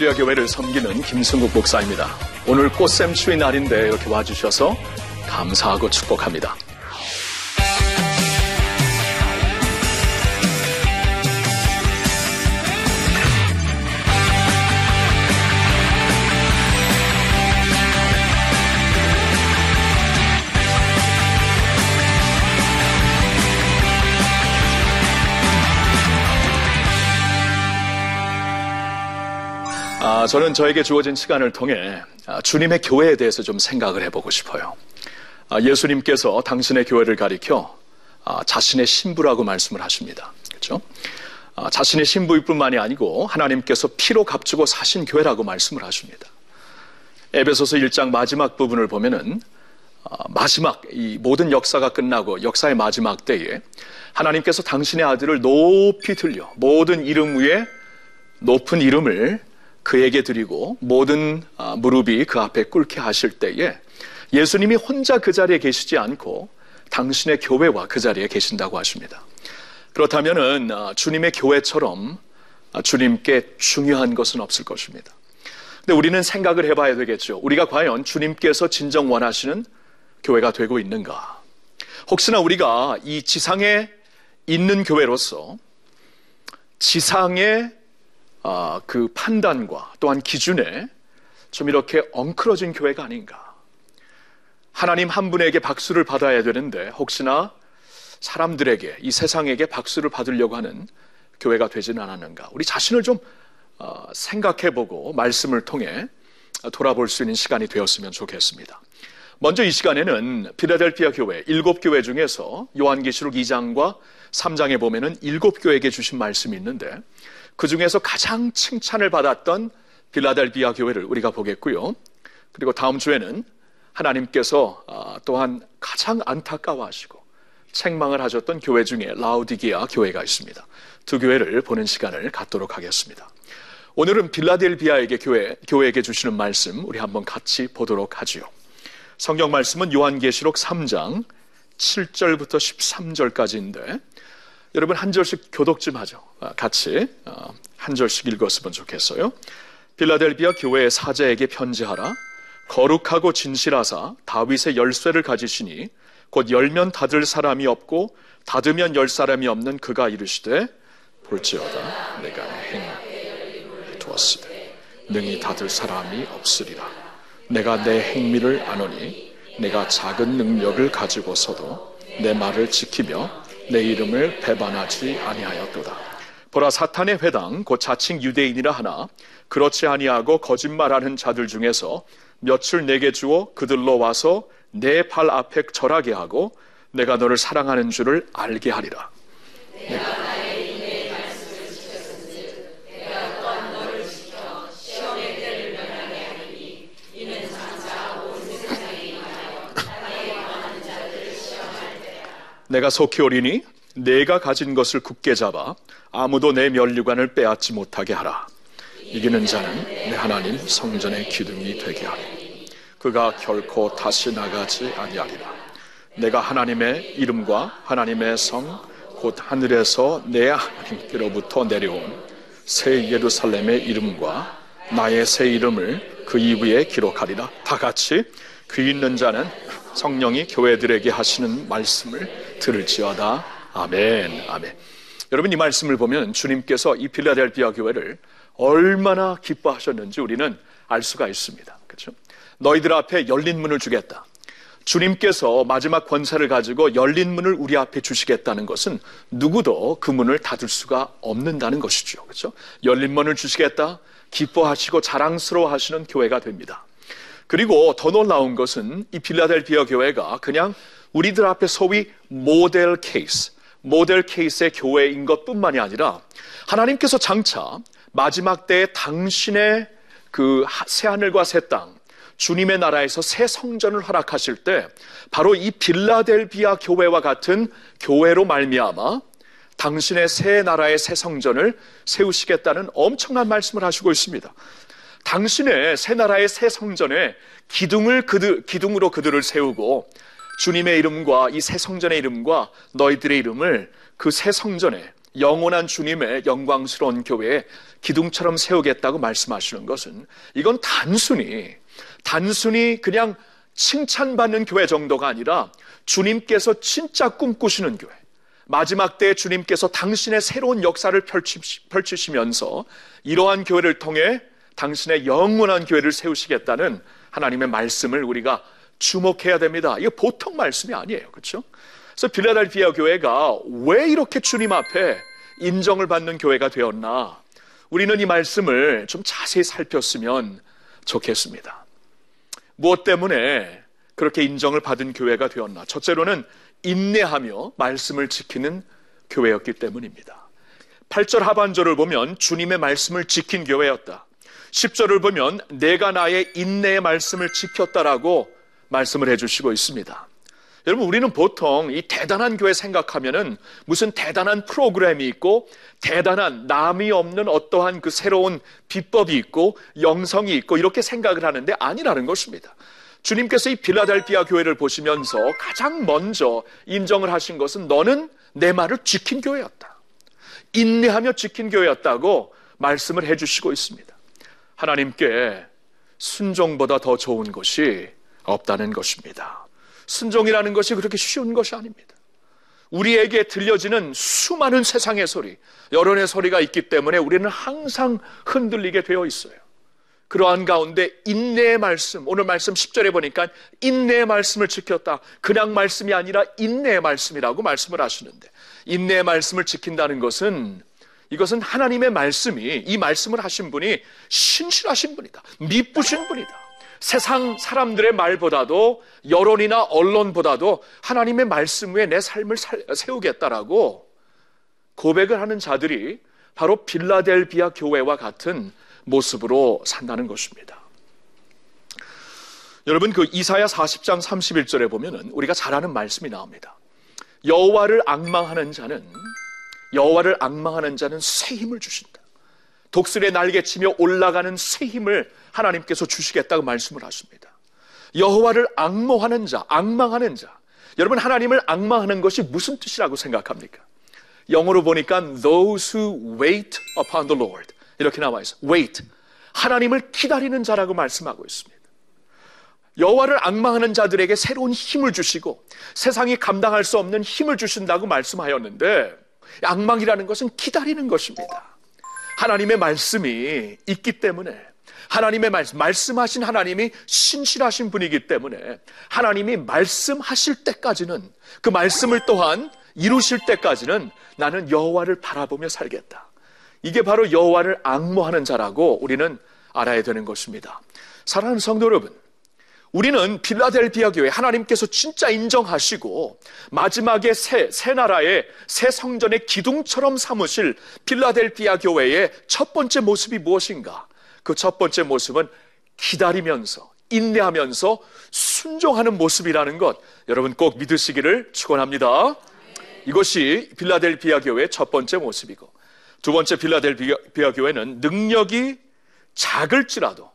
할렐루야 교회를 섬기는 김승국 목사입니다. 오늘 꽃샘추위 날인데 이렇게 와주셔서 감사하고 축복합니다. 저는 저에게 주어진 시간을 통해 아, 주님의 교회에 대해서 좀 생각을 해보고 싶어요. 아, 예수님께서 당신의 교회를 가리켜 아, 자신의 신부라고 말씀을 하십니다. 그렇죠? 자신의 신부일 뿐만이 아니고 하나님께서 피로 값주고 사신 교회라고 말씀을 하십니다. 에베소서 1장 마지막 부분을 보면은 마지막 이 모든 역사가 끝나고 역사의 마지막 때에 하나님께서 당신의 아들을 높이 들려 모든 이름 위에 높은 이름을 그에게 드리고 모든 아, 무릎이 그 앞에 꿇게 하실 때에 예수님이 혼자 그 자리에 계시지 않고 당신의 교회와 그 자리에 계신다고 하십니다. 그렇다면은 아, 주님의 교회처럼 아, 주님께 중요한 것은 없을 것입니다. 근데 우리는 생각을 해봐야 되겠죠. 우리가 과연 주님께서 진정 원하시는 교회가 되고 있는가? 혹시나 우리가 이 지상에 있는 교회로서 지상의 아, 그 판단과 또한 기준에 좀 이렇게 엉클어진 교회가 아닌가. 하나님 한 분에게 박수를 받아야 되는데 혹시나 사람들에게 이 세상에게 박수를 받으려고 하는 교회가 되지는 않았는가. 우리 자신을 좀 어, 생각해보고 말씀을 통해 돌아볼 수 있는 시간이 되었으면 좋겠습니다. 먼저 이 시간에는 피라델피아 교회 일곱 교회 중에서 요한계시록 2장과 3장에 보면은 일곱 교회에게 주신 말씀이 있는데 그 중에서 가장 칭찬을 받았던 빌라델비아 교회를 우리가 보겠고요. 그리고 다음 주에는 하나님께서 아, 또한 가장 안타까워하시고 책망을 하셨던 교회 중에 라우디기아 교회가 있습니다. 두 교회를 보는 시간을 갖도록 하겠습니다. 오늘은 빌라델비아에게 교회, 교회에게 주시는 말씀 우리 한번 같이 보도록 하지요. 성경 말씀은 요한계시록 3장 7절부터 13절까지인데 여러분 한 절씩 교독 좀 하죠. 아, 같이 어, 한 절씩 읽었으면 좋겠어요. 빌라델비아 교회의 사제에게 편지하라. 거룩하고 진실하사 다윗의 열쇠를 가지시니 곧 열면 닫을 사람이 없고 닫으면 열 사람이 없는 그가 이르시되 볼지어다 내가 행 두었으되 능히 닫을 사람이 없으리라. 내가 내 행미를 아노니 내가 작은 능력을 가지고서도 내 말을 지키며 내 이름을 배반하지 아니하였도다. 보라 사탄의 회당 곧 자칭 유대인이라 하나 그렇지 아니하고 거짓말하는 자들 중에서 며칠 내게 주어 그들로 와서 내 발 앞에 절하게 하고 내가 너를 사랑하는 줄을 알게 하리라. 내가 내가 속히 오리니 내가 가진 것을 굳게 잡아 아무도 내 면류관을 빼앗지 못하게 하라. 이기는 자는 내 하나님 성전의 기둥이 되게 하리. 그가 결코 다시 나가지 아니하리라. 내가 하나님의 이름과 하나님의 성, 곧 하늘에서 내 하나님께로부터 내려온 새 예루살렘의 이름과 나의 새 이름을 그 이후에 기록하리라. 다 같이 귀 있는 자는 성령이 교회들에게 하시는 말씀을 들을지어다. 아멘. 아멘. 여러분 이 말씀을 보면 주님께서 이 필라델비아 교회를 얼마나 기뻐하셨는지 우리는 알 수가 있습니다. 그렇죠? 너희들 앞에 열린 문을 주겠다. 주님께서 마지막 권세를 가지고 열린 문을 우리 앞에 주시겠다는 것은 누구도 그 문을 닫을 수가 없는다는 것이죠. 그렇죠? 열린 문을 주시겠다. 기뻐하시고 자랑스러워 하시는 교회가 됩니다. 그리고 더 놀라운 것은 이 빌라델비아 교회가 그냥 우리들 앞에 소위 모델 케이스, 모델 케이스의 교회인 것 뿐만이 아니라 하나님께서 장차 마지막 때에 당신의 그 새하늘과 새 땅, 주님의 나라에서 새 성전을 허락하실 때 바로 이 빌라델비아 교회와 같은 교회로 말미암아 당신의 새 나라의 새 성전을 세우시겠다는 엄청난 말씀을 하시고 있습니다. 당신의 새 나라의 새 성전에 기둥을 그들, 기둥으로 그들을 세우고 주님의 이름과 이 새 성전의 이름과 너희들의 이름을 그 새 성전에 영원한 주님의 영광스러운 교회에 기둥처럼 세우겠다고 말씀하시는 것은 이건 단순히 단순히 그냥 칭찬받는 교회 정도가 아니라 주님께서 진짜 꿈꾸시는 교회 마지막 때에 주님께서 당신의 새로운 역사를 펼치시면서 이러한 교회를 통해 당신의 영원한 교회를 세우시겠다는 하나님의 말씀을 우리가 주목해야 됩니다. 이게 보통 말씀이 아니에요. 그렇죠? 그래서 빌라델피아 교회가 왜 이렇게 주님 앞에 인정을 받는 교회가 되었나? 우리는 이 말씀을 좀 자세히 살폈으면 좋겠습니다. 무엇 때문에 그렇게 인정을 받은 교회가 되었나? 첫째로는 인내하며 말씀을 지키는 교회였기 때문입니다. 8절 하반절을 보면 주님의 말씀을 지킨 교회였다. 10절을 보면 내가 나의 인내의 말씀을 지켰다라고 말씀을 해주시고 있습니다. 여러분, 우리는 보통 이 대단한 교회 생각하면은 무슨 대단한 프로그램이 있고 대단한 남이 없는 어떠한 그 새로운 비법이 있고 영성이 있고 이렇게 생각을 하는데 아니라는 것입니다. 주님께서 이 빌라델피아 교회를 보시면서 가장 먼저 인정을 하신 것은 너는 내 말을 지킨 교회였다. 인내하며 지킨 교회였다고 말씀을 해주시고 있습니다. 하나님께 순종보다 더 좋은 것이 없다는 것입니다. 순종이라는 것이 그렇게 쉬운 것이 아닙니다. 우리에게 들려지는 수많은 세상의 소리, 여론의 소리가 있기 때문에 우리는 항상 흔들리게 되어 있어요. 그러한 가운데 인내의 말씀, 오늘 말씀 10절에 보니까 인내의 말씀을 지켰다. 그냥 말씀이 아니라 인내의 말씀이라고 말씀을 하시는데, 인내의 말씀을 지킨다는 것은 이것은 하나님의 말씀이 이 말씀을 하신 분이 신실하신 분이다. 미쁘신 분이다. 세상 사람들의 말보다도 여론이나 언론보다도 하나님의 말씀 위에 내 삶을 세우겠다라고 고백을 하는 자들이 바로 빌라델비아 교회와 같은 모습으로 산다는 것입니다. 여러분 그 이사야 40장 31절에 보면은 우리가 잘 아는 말씀이 나옵니다. 여호와를 악망하는 자는 여호와를 악망하는 자는 새 힘을 주신다. 독수리의 날개치며 올라가는 새 힘을 하나님께서 주시겠다고 말씀을 하십니다. 여호와를 악모하는 자, 악망하는 자. 여러분 하나님을 악망하는 것이 무슨 뜻이라고 생각합니까? 영어로 보니까 those who wait upon the Lord 이렇게 나와 있어. wait. 하나님을 기다리는 자라고 말씀하고 있습니다. 여호와를 악망하는 자들에게 새로운 힘을 주시고 세상이 감당할 수 없는 힘을 주신다고 말씀하였는데 악망이라는 것은 기다리는 것입니다. 하나님의 말씀이 있기 때문에 하나님의 말씀, 말씀하신 하나님이 신실하신 분이기 때문에 하나님이 말씀하실 때까지는 그 말씀을 또한 이루실 때까지는 나는 여호와를 바라보며 살겠다. 이게 바로 여호와를 악모하는 자라고 우리는 알아야 되는 것입니다. 사랑하는 성도 여러분, 우리는 빌라델비아 교회 하나님께서 진짜 인정하시고 마지막에 새, 새 나라의 새 성전의 기둥처럼 삼으실 빌라델비아 교회의 첫 번째 모습이 무엇인가? 그 첫 번째 모습은 기다리면서 인내하면서 순종하는 모습이라는 것 여러분 꼭 믿으시기를 축원합니다. 이것이 빌라델비아 교회의 첫 번째 모습이고 두 번째 빌라델비아 교회는 능력이 작을지라도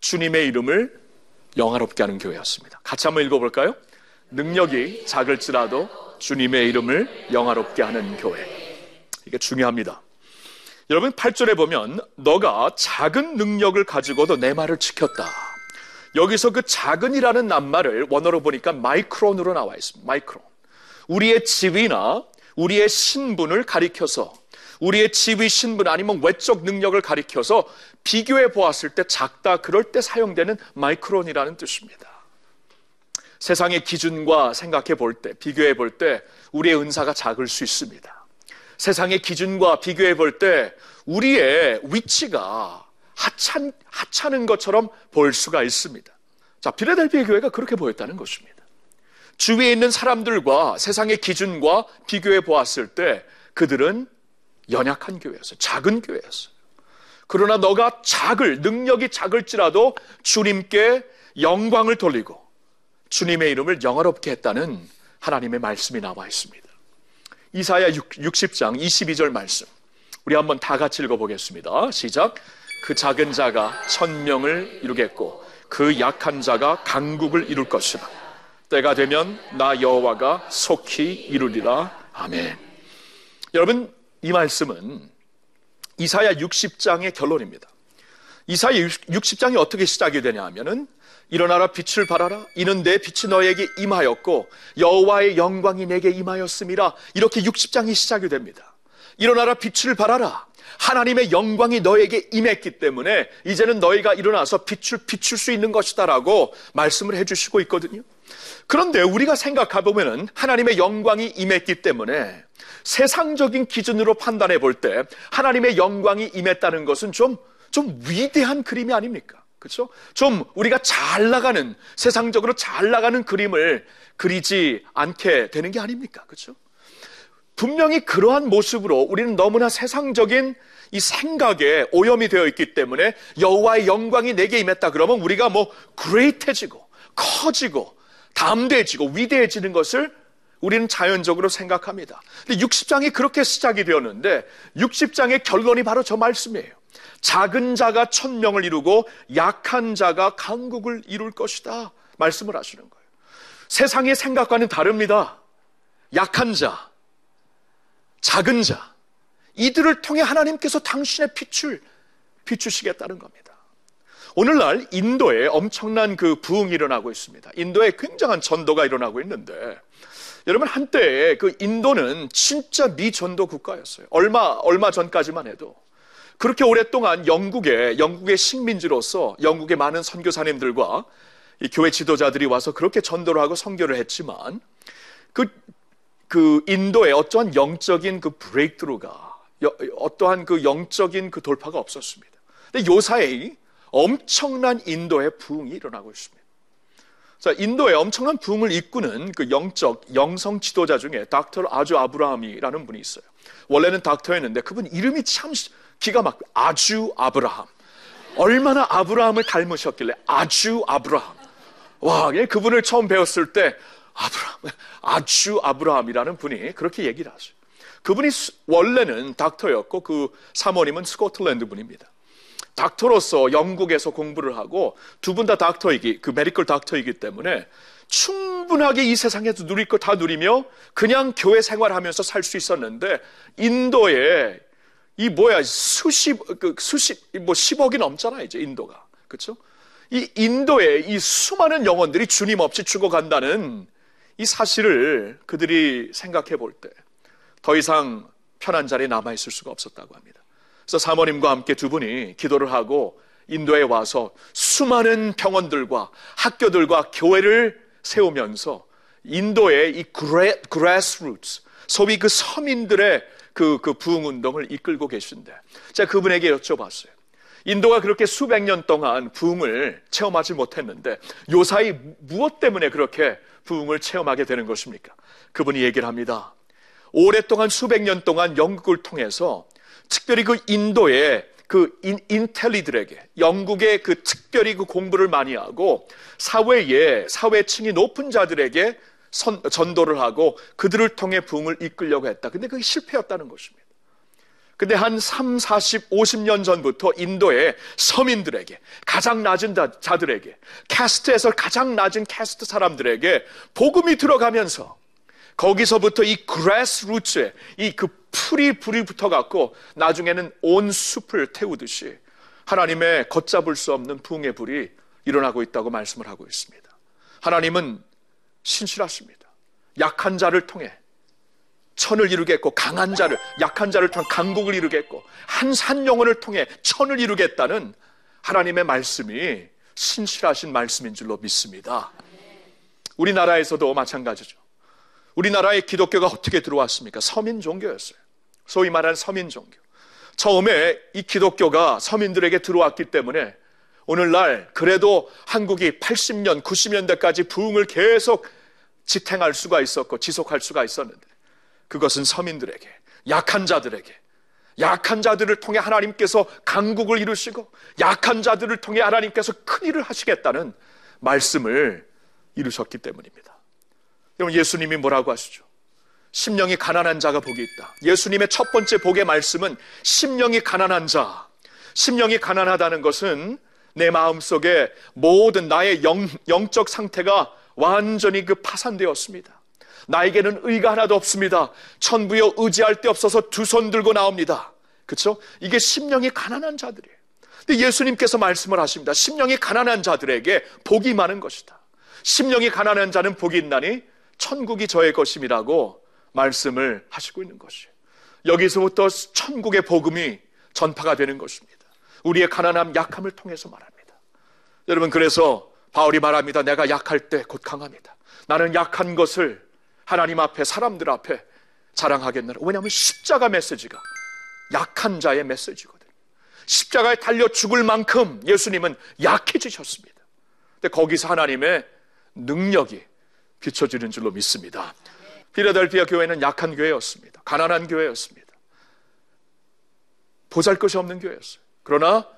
주님의 이름을 영화롭게 하는 교회였습니다. 같이 한번 읽어볼까요? 능력이 작을지라도 주님의 이름을 영화롭게 하는 교회. 이게 중요합니다. 여러분 8절에 보면 너가 작은 능력을 가지고도 내 말을 지켰다. 여기서 그 작은이라는 낱말을 원어로 보니까 마이크론으로 나와 있습니다. 마이크론. 우리의 지위나 우리의 신분을 가리켜서 우리의 지위 신분 아니면 외적 능력을 가리켜서 비교해 보았을 때 작다 그럴 때 사용되는 마이크론이라는 뜻입니다. 세상의 기준과 생각해 볼 때, 비교해 볼 때 우리의 은사가 작을 수 있습니다. 세상의 기준과 비교해 볼 때 우리의 위치가 하찮, 하찮은 것처럼 보일 수가 있습니다. 자, 필라델피아 교회가 그렇게 보였다는 것입니다. 주위에 있는 사람들과 세상의 기준과 비교해 보았을 때 그들은 연약한 교회였어요. 작은 교회였어요. 그러나 너가 작을, 능력이 작을지라도 주님께 영광을 돌리고 주님의 이름을 영화롭게 했다는 하나님의 말씀이 나와 있습니다. 이사야 60장 22절 말씀. 우리 한번 다 같이 읽어보겠습니다. 시작. 그 작은 자가 천명을 이루겠고 그 약한 자가 강국을 이룰 것이라. 때가 되면 나 여호와가 속히 이루리라. 아멘. 여러분 이 말씀은 이사야 60장의 결론입니다. 이사야 60장이 어떻게 시작이 되냐 하면은 일어나라 빛을 발하라 이는 내 빛이 너에게 임하였고 여호와의 영광이 내게 임하였음이라 이렇게 60장이 시작이 됩니다. 일어나라 빛을 발하라 하나님의 영광이 너에게 임했기 때문에 이제는 너희가 일어나서 빛을 비출 수 있는 것이다라고 말씀을 해주시고 있거든요. 그런데 우리가 생각해 보면은 하나님의 영광이 임했기 때문에 세상적인 기준으로 판단해 볼 때 하나님의 영광이 임했다는 것은 좀, 좀 위대한 그림이 아닙니까? 그렇죠? 좀 우리가 잘 나가는 세상적으로 잘 나가는 그림을 그리지 않게 되는 게 아닙니까? 그렇죠? 분명히 그러한 모습으로 우리는 너무나 세상적인 이 생각에 오염이 되어 있기 때문에 여호와의 영광이 내게 임했다 그러면 우리가 뭐 그레이트해지고 커지고 담대해지고 위대해지는 것을 우리는 자연적으로 생각합니다. 근데 60장이 그렇게 시작이 되었는데 60장의 결론이 바로 저 말씀이에요. 작은 자가 천명을 이루고 약한 자가 강국을 이룰 것이다. 말씀을 하시는 거예요. 세상의 생각과는 다릅니다. 약한 자, 작은 자, 이들을 통해 하나님께서 당신의 빛을 비추시겠다는 겁니다. 오늘날 인도에 엄청난 그 부흥이 일어나고 있습니다. 인도에 굉장한 전도가 일어나고 있는데 여러분 한때 그 인도는 진짜 미전도 국가였어요. 얼마 얼마 전까지만 해도 그렇게 오랫동안 영국의 영국의 식민지로서 영국의 많은 선교사님들과 이 교회 지도자들이 와서 그렇게 전도를 하고 선교를 했지만 그 그 인도에 어떠한 영적인 그 브레이크루가 어떠한 그 영적인 그 돌파가 없었습니다. 근데 요사이 엄청난 인도의 부흥이 일어나고 있습니다. 자, 인도에 엄청난 부흥을 이끄는 그 영적 영성 지도자 중에 닥터 아주 아브라함이라는 분이 있어요. 원래는 닥터였는데 그분 이름이 참 기가 막 아주 아브라함. 얼마나 아브라함을 닮으셨길래 아주 아브라함. 와, 그분을 처음 배웠을 때 아브라함, 아주 아브라함이라는 분이 그렇게 얘기를 하죠. 그분이 원래는 닥터였고 그 사모님은 스코틀랜드 분입니다. 닥터로서 영국에서 공부를 하고 두 분 다 닥터이기, 그 medical doctor이기 때문에 충분하게 이 세상에서 누릴 거 다 누리며 그냥 교회 생활하면서 살 수 있었는데 인도에 이 뭐야 수십 그 수십 뭐 10억이 넘잖아 이제 인도가 그렇죠? 이 인도에 이 수많은 영혼들이 주님 없이 죽어간다는 이 사실을 그들이 생각해 볼 때 더 이상 편한 자리에 남아 있을 수가 없었다고 합니다. 그래서 사모님과 함께 두 분이 기도를 하고 인도에 와서 수많은 병원들과 학교들과 교회를 세우면서 인도의 이 그레, 그레스루트, 소위 그 서민들의 그, 그 부흥 운동을 이끌고 계신데 제가 그분에게 여쭤봤어요. 인도가 그렇게 수백 년 동안 부흥을 체험하지 못했는데 요사이 무엇 때문에 그렇게 부흥을 체험하게 되는 것입니까? 그분이 얘기를 합니다. 오랫동안 수백 년 동안 영국을 통해서 특별히 그 인도의 그 인, 인텔리들에게 영국의 그 특별히 그 공부를 많이 하고 사회에 사회층이 높은 자들에게 선, 전도를 하고 그들을 통해 부흥을 이끌려고 했다. 근데 그게 실패였다는 것입니다. 근데 한 3, 40, 50년 전부터 인도의 서민들에게, 가장 낮은 자들에게, caste에서 가장 낮은 caste 사람들에게 복음이 들어가면서 거기서부터 이 grass roots에 이 그 풀이 불이 붙어갖고 나중에는 온 숲을 태우듯이 하나님의 걷잡을 수 없는 부흥의 불이 일어나고 있다고 말씀을 하고 있습니다. 하나님은 신실하십니다. 약한 자를 통해 천을 이루겠고 강한 자를 약한 자를 통해 강국을 이루겠고 한 산 영혼을 통해 천을 이루겠다는 하나님의 말씀이 신실하신 말씀인 줄로 믿습니다. 우리나라에서도 마찬가지죠. 우리나라에 기독교가 어떻게 들어왔습니까? 서민 종교였어요. 소위 말하는 서민 종교. 처음에 이 기독교가 서민들에게 들어왔기 때문에 오늘날 그래도 한국이 80년, 90년대까지 부흥을 계속 지탱할 수가 있었고 지속할 수가 있었는데 그것은 서민들에게, 약한 자들에게, 약한 자들을 통해 하나님께서 강국을 이루시고 약한 자들을 통해 하나님께서 큰 일을 하시겠다는 말씀을 이루셨기 때문입니다. 여러분 예수님이 뭐라고 하시죠? 심령이 가난한 자가 복이 있다. 예수님의 첫 번째 복의 말씀은 심령이 가난한 자. 심령이 가난하다는 것은 내 마음 속에 모든 나의 영, 영적 상태가 완전히 그 파산되었습니다. 나에게는 의가 하나도 없습니다. 천부여 의지할 데 없어서 두 손 들고 나옵니다. 그렇죠? 이게 심령이 가난한 자들이에요. 근데 예수님께서 말씀을 하십니다. 심령이 가난한 자들에게 복이 많은 것이다. 심령이 가난한 자는 복이 있나니 천국이 저의 것임이라고 말씀을 하시고 있는 것이에요. 여기서부터 천국의 복음이 전파가 되는 것입니다. 우리의 가난함, 약함을 통해서 말합니다. 여러분, 그래서 바울이 말합니다. 내가 약할 때 곧 강합니다. 나는 약한 것을 하나님 앞에, 사람들 앞에 자랑하겠노라. 왜냐하면 십자가 메시지가 약한 자의 메시지거든요. 십자가에 달려 죽을 만큼 예수님은 약해지셨습니다. 근데 거기서 하나님의 능력이 비춰지는 줄로 믿습니다. 피라델피아 교회는 약한 교회였습니다. 가난한 교회였습니다. 보잘 것이 없는 교회였어요. 그러나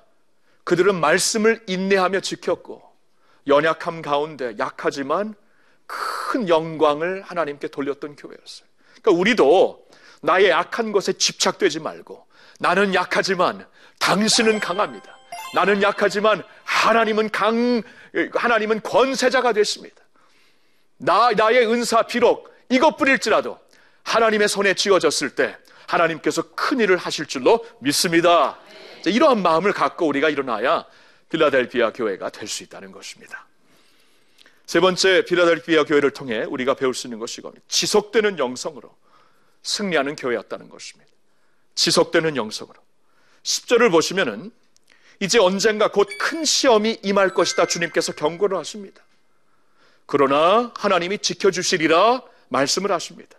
그들은 말씀을 인내하며 지켰고 연약함 가운데 약하지만 큰 영광을 하나님께 돌렸던 교회였어요. 그러니까 우리도 나의 약한 것에 집착되지 말고 나는 약하지만 당신은 강합니다. 나는 약하지만 하나님은 강, 하나님은 권세자가 됐습니다. 나, 나의 은사 비록 이것 뿐일지라도 하나님의 손에 쥐어졌을 때 하나님께서 큰 일을 하실 줄로 믿습니다. 이러한 마음을 갖고 우리가 일어나야 빌라델피아 교회가 될 수 있다는 것입니다. 세 번째 빌라델피아 교회를 통해 우리가 배울 수 있는 것이. 지속되는 영성으로 승리하는 교회였다는 것입니다. 지속되는 영성으로. 10절을 보시면은 이제 언젠가 곧 큰 시험이 임할 것이다 주님께서 경고를 하십니다. 그러나 하나님이 지켜주시리라 말씀을 하십니다.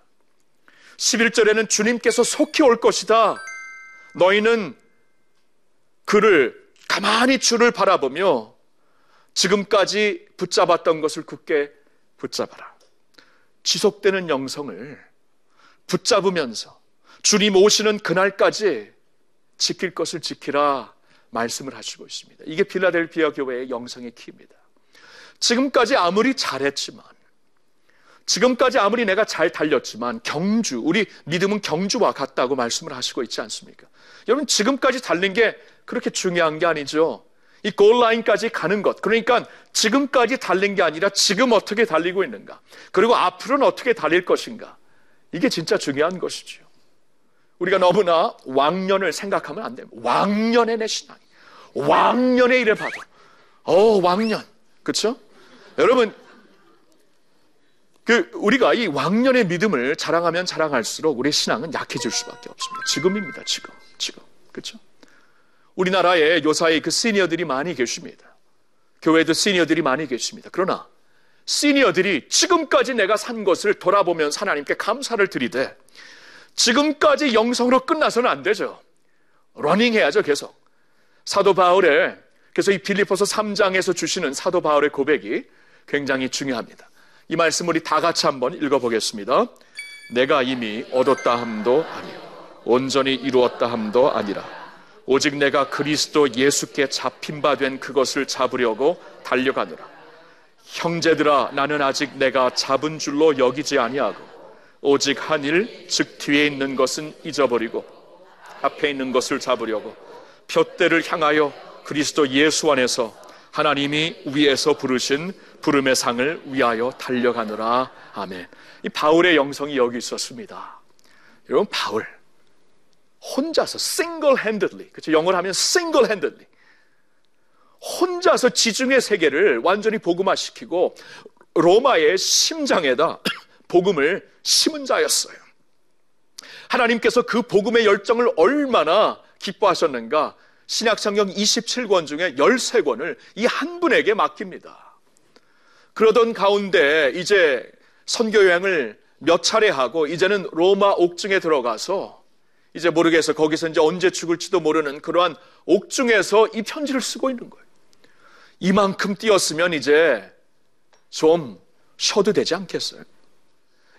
11절에는 주님께서 속히 올 것이다. 너희는 그를 가만히 주를 바라보며 지금까지 붙잡았던 것을 굳게 붙잡아라. 지속되는 영성을 붙잡으면서 주님 오시는 그날까지 지킬 것을 지키라 말씀을 하시고 있습니다. 이게 필라델피아 교회의 영성의 키입니다. 지금까지 아무리 잘했지만 지금까지 아무리 내가 잘 달렸지만 경주, 우리 믿음은 경주와 같다고 말씀을 하시고 있지 않습니까? 여러분, 지금까지 달린 게 그렇게 중요한 게 아니죠. 이 골라인까지 가는 것. 그러니까 지금까지 달린 게 아니라 지금 어떻게 달리고 있는가. 그리고 앞으로는 어떻게 달릴 것인가. 이게 진짜 중요한 것이죠. 우리가 너무나 왕년을 생각하면 안 됩니다. 왕년의 내 신앙이. 왕년의 일을 봐도. 어, 왕년. 그렇죠? 여러분 그 우리가 이 왕년의 믿음을 자랑하면 자랑할수록 우리의 신앙은 약해질 수밖에 없습니다. 지금입니다. 지금. 지금. 그렇죠? 우리나라에 요사이 그 시니어들이 많이 계십니다. 교회도 시니어들이 많이 계십니다. 그러나 시니어들이 지금까지 내가 산 것을 돌아보면 하나님께 감사를 드리되 지금까지 영성으로 끝나서는 안 되죠. 러닝 해야죠, 계속. 사도 바울의 그래서 이 빌립보서 3장에서 주시는 사도 바울의 고백이 굉장히 중요합니다. 이 말씀 우리 다 같이 한번 읽어보겠습니다. 내가 이미 얻었다 함도 아니요 온전히 이루었다 함도 아니라 오직 내가 그리스도 예수께 잡힌 바 된 그것을 잡으려고 달려가노라. 형제들아 나는 아직 내가 잡은 줄로 여기지 아니하고 오직 한 일 즉 뒤에 있는 것은 잊어버리고 앞에 있는 것을 잡으려고 표대를 향하여 그리스도 예수 안에서 하나님이 위에서 부르신 부름의 상을 위하여 달려가느라. 아멘. 이 바울의 영성이 여기 있었습니다. 여러분, 바울. 혼자서 single handedly. 그렇죠. 영어로 하면 single handedly. 혼자서 지중해 세계를 완전히 복음화시키고 로마의 심장에다 복음을 심은 자였어요. 하나님께서 그 복음의 열정을 얼마나 기뻐하셨는가 신약성경 27권 중에 13권을 이 한 분에게 맡깁니다. 그러던 가운데 이제 선교 여행을 몇 차례 하고 이제는 로마 옥중에 들어가서 이제 모르겠어 거기서 이제 언제 죽을지도 모르는 그러한 옥중에서 이 편지를 쓰고 있는 거예요. 이만큼 뛰었으면 이제 좀 쉬어도 되지 않겠어요?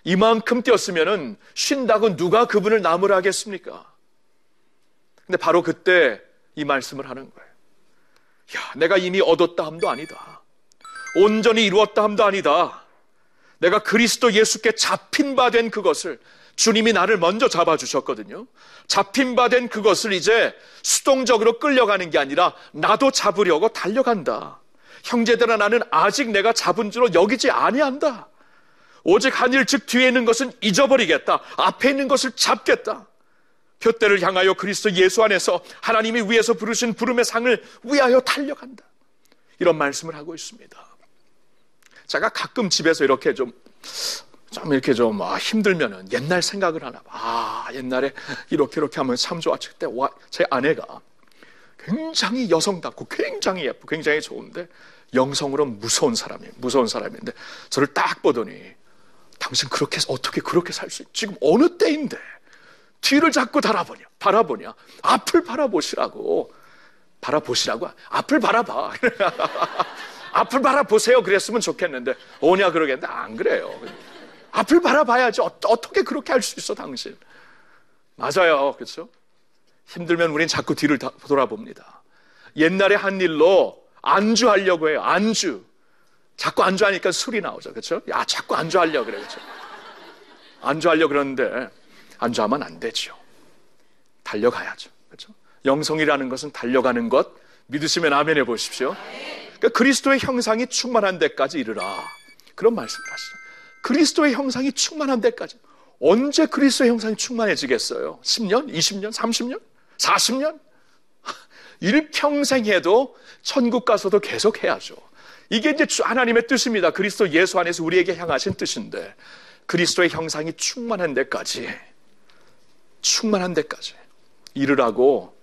이만큼 뛰었으면은 쉰다고 누가 그분을 나무라 하겠습니까? 근데 바로 그때 이 말씀을 하는 거예요. 야, 내가 이미 얻었다 함도 아니다. 온전히 이루었다 함도 아니다. 내가 그리스도 예수께 잡힌 바 된 그것을 주님이 나를 먼저 잡아주셨거든요. 잡힌 바 된 그것을 이제 수동적으로 끌려가는 게 아니라 나도 잡으려고 달려간다. 형제들아 나는 아직 내가 잡은 줄로 여기지 아니한다. 오직 한 일, 즉 뒤에 있는 것은 잊어버리겠다. 앞에 있는 것을 잡겠다. 표대를 향하여 그리스도 예수 안에서 하나님이 위에서 부르신 부름의 상을 위하여 달려간다. 이런 말씀을 하고 있습니다. 제가 가끔 집에서 이렇게 좀, 좀 이렇게 좀 아, 힘들면은 옛날 생각을 하나 봐. 아, 옛날에 이렇게 이렇게 하면 참 좋았을 때, 와, 제 아내가 굉장히 여성답고 굉장히 예쁘고 굉장히 좋은데 영성으로 무서운 사람이에요. 무서운 사람인데 저를 딱 보더니 당신 그렇게 어떻게 그렇게 살 수? 지금 어느 때인데 뒤를 자꾸 달아보냐, 바라보냐, 앞을 바라보시라고 바라보시라고 앞을 바라봐. 앞을 바라보세요. 그랬으면 좋겠는데 오냐 그러겠는데 안 그래요. 앞을 바라봐야지 어, 떻게 그렇게 할 수 있어 당신? 맞아요, 그렇죠? 힘들면 우린 자꾸 뒤를 돌아봅니다. 옛날에 한 일로 안주하려고 해요. 안주. 자꾸 안주하니까 술이 나오죠. 그렇죠? 야, 자꾸 안주하려고 그래. 그렇죠? 안주하려고 그러는데 안주하면 안 되죠. 달려가야죠. 그렇죠? 영성이라는 것은 달려가는 것 믿으시면 아멘 해 보십시오. 그러니까 그리스도의 형상이 충만한 데까지 이르라. 그런 말씀을 하시죠. 그리스도의 형상이 충만한 데까지. 언제 그리스도의 형상이 충만해지겠어요? 10년? 20년? 30년? 40년? 일평생 해도 천국 가서도 계속 해야죠. 이게 이제 하나님의 뜻입니다. 그리스도 예수 안에서 우리에게 향하신 뜻인데 그리스도의 형상이 충만한 데까지 충만한 데까지 이르라고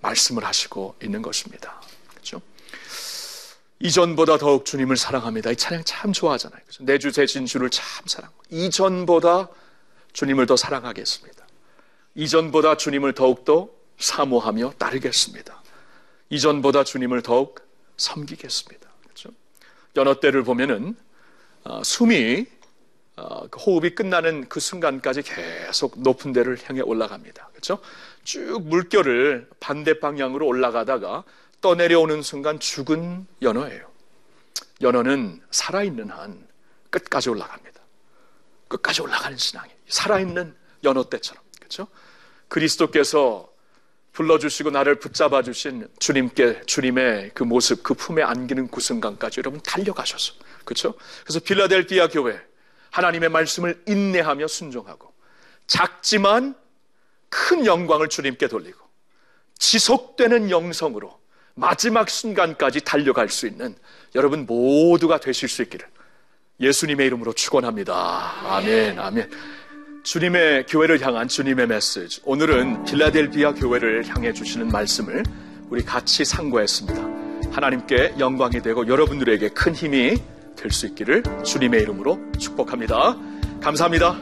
말씀을 하시고 있는 것입니다. 이전보다 더욱 주님을 사랑합니다. 이 찬양 참 좋아하잖아요. 그렇죠? 내주 대신 주를 참 사랑. 이전보다 주님을 더 사랑하겠습니다. 이전보다 주님을 더욱더 사모하며 따르겠습니다. 이전보다 주님을 더욱 섬기겠습니다. 그렇죠? 여러 때를 보면은 어, 숨이 어, 그 호흡이 끝나는 그 순간까지 계속 높은 데를 향해 올라갑니다. 그렇죠? 쭉 물결을 반대 방향으로 올라가다가 떠내려오는 순간 죽은 연어예요. 연어는 살아있는 한 끝까지 올라갑니다. 끝까지 올라가는 신앙이 살아있는 연어 때처럼 그렇죠? 그리스도께서 불러주시고 나를 붙잡아 주신 주님께 주님의 그 모습 그 품에 안기는 그 순간까지 여러분 달려가셔서 그렇죠? 그래서 빌라델비아 교회 하나님의 말씀을 인내하며 순종하고 작지만 큰 영광을 주님께 돌리고 지속되는 영성으로 마지막 순간까지 달려갈 수 있는 여러분 모두가 되실 수 있기를 예수님의 이름으로 축원합니다. 아멘. 아멘. 주님의 교회를 향한 주님의 메시지. 오늘은 빌라델비아 교회를 향해 주시는 말씀을 우리 같이 상고했습니다. 하나님께 영광이 되고 여러분들에게 큰 힘이 될 수 있기를 주님의 이름으로 축복합니다. 감사합니다.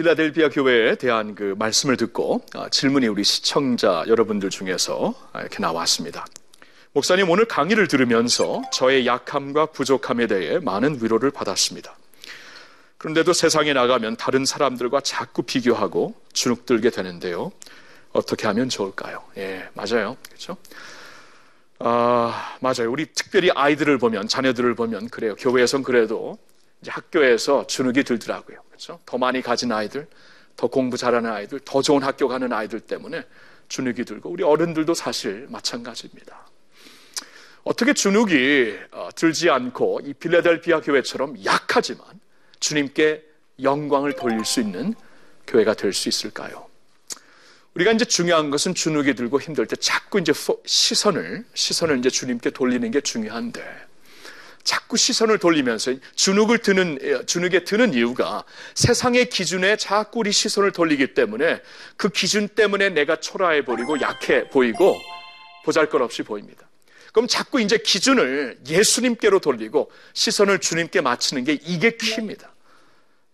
오늘 빌라델비아 교회에 대한 그 말씀을 듣고 아, 질문이 우리 시청자 여러분들 중에서 이렇게 나왔습니다. 목사님 오늘 강의를 들으면서 저의 약함과 부족함에 대해 많은 위로를 받았습니다. 그런데도 세상에 나가면 다른 사람들과 자꾸 비교하고 주눅들게 되는데요. 어떻게 하면 좋을까요? 예, 맞아요. 그렇죠? 아, 맞아요. 우리 특별히 아이들을 보면, 자녀들을 보면 그래요. 교회에선 그래도 학교에서 주눅이 들더라고요. 그렇죠? 더 많이 가진 아이들, 더 공부 잘하는 아이들, 더 좋은 학교 가는 아이들 때문에 주눅이 들고 우리 어른들도 사실 마찬가지입니다. 어떻게 주눅이 어, 들지 않고 이 빌라델비아 교회처럼 약하지만 주님께 영광을 돌릴 수 있는 교회가 될 수 있을까요? 우리가 이제 중요한 것은 주눅이 들고 힘들 때 자꾸 이제 시선을 시선을 이제 주님께 돌리는 게 중요한데 자꾸 시선을 돌리면서 주눅을 드는 주눅에 드는 이유가 세상의 기준에 자꾸 우리 시선을 돌리기 때문에 그 기준 때문에 내가 초라해 버리고 약해 보이고 보잘것없이 보입니다. 그럼 자꾸 이제 기준을 예수님께로 돌리고 시선을 주님께 맞추는 게 이게 키입니다.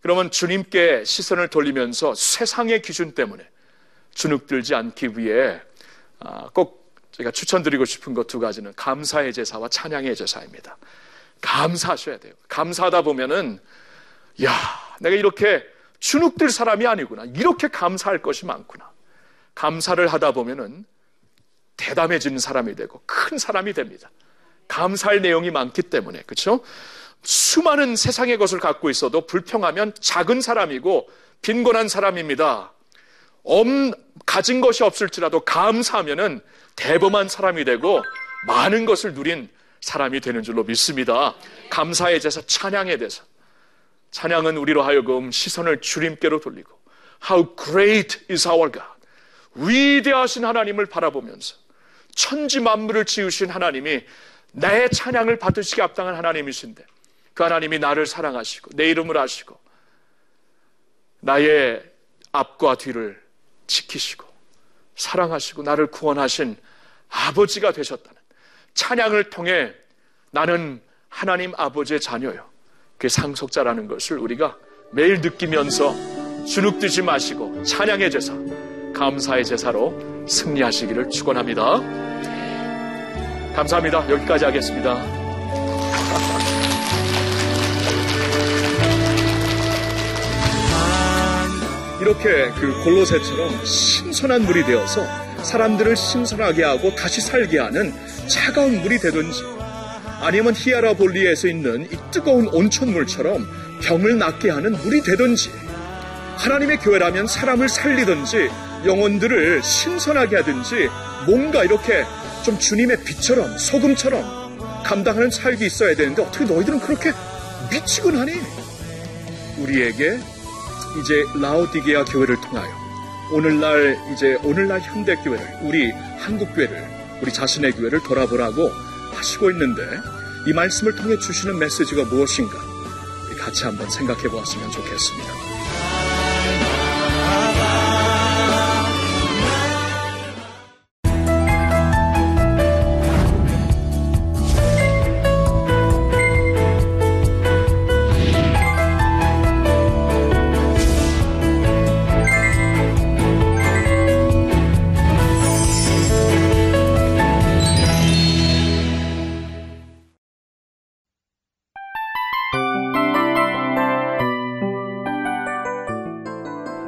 그러면 주님께 시선을 돌리면서 세상의 기준 때문에 주눅 들지 않기 위해 아, 꼭 제가 추천드리고 싶은 것 두 가지는 감사의 제사와 찬양의 제사입니다. 감사하셔야 돼요. 감사하다 보면은 야, 내가 이렇게 주눅들 사람이 아니구나. 이렇게 감사할 것이 많구나. 감사를 하다 보면은 대담해지는 사람이 되고 큰 사람이 됩니다. 감사할 내용이 많기 때문에 그렇죠? 수많은 세상의 것을 갖고 있어도 불평하면 작은 사람이고 빈곤한 사람입니다. 엄, 가진 것이 없을지라도 감사하면은 대범한 사람이 되고 많은 것을 누린 사람이 되는 줄로 믿습니다. 감사에 대해서 찬양에 대해서 찬양은 우리로 하여금 시선을 주님께로 돌리고 How great is our God. 위대하신 하나님을 바라보면서 천지 만물을 지으신 하나님이 나의 찬양을 받으시기 합당한 하나님이신데 그 하나님이 나를 사랑하시고 내 이름을 아시고 나의 앞과 뒤를 지키시고 사랑하시고 나를 구원하신 아버지가 되셨다는 찬양을 통해 나는 하나님 아버지의 자녀요. 그 상속자라는 것을 우리가 매일 느끼면서 주눅 들지 마시고 찬양의 제사, 감사의 제사로 승리하시기를 축원합니다. 감사합니다. 여기까지 하겠습니다. 이렇게 그 골로새처럼 신선한 물이 되어서 사람들을 신선하게 하고 다시 살게 하는 차가운 물이 되든지 아니면 히아라볼리에서 있는 이 뜨거운 온천물처럼 병을 낫게 하는 물이 되든지 하나님의 교회라면 사람을 살리든지 영혼들을 신선하게 하든지 뭔가 이렇게 좀 주님의 빛처럼 소금처럼 감당하는 삶이 있어야 되는데 어떻게 너희들은 그렇게 미치곤 하니? 우리에게 이제 라오디게아 교회를 통하여 오늘날 이제 오늘날 현대 교회를 우리 한국 교회를 우리 자신의 교회를 돌아보라고 하시고 있는데 이 말씀을 통해 주시는 메시지가 무엇인가 같이 한번 생각해 보았으면 좋겠습니다.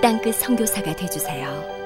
땅끝 성교사가 되주세요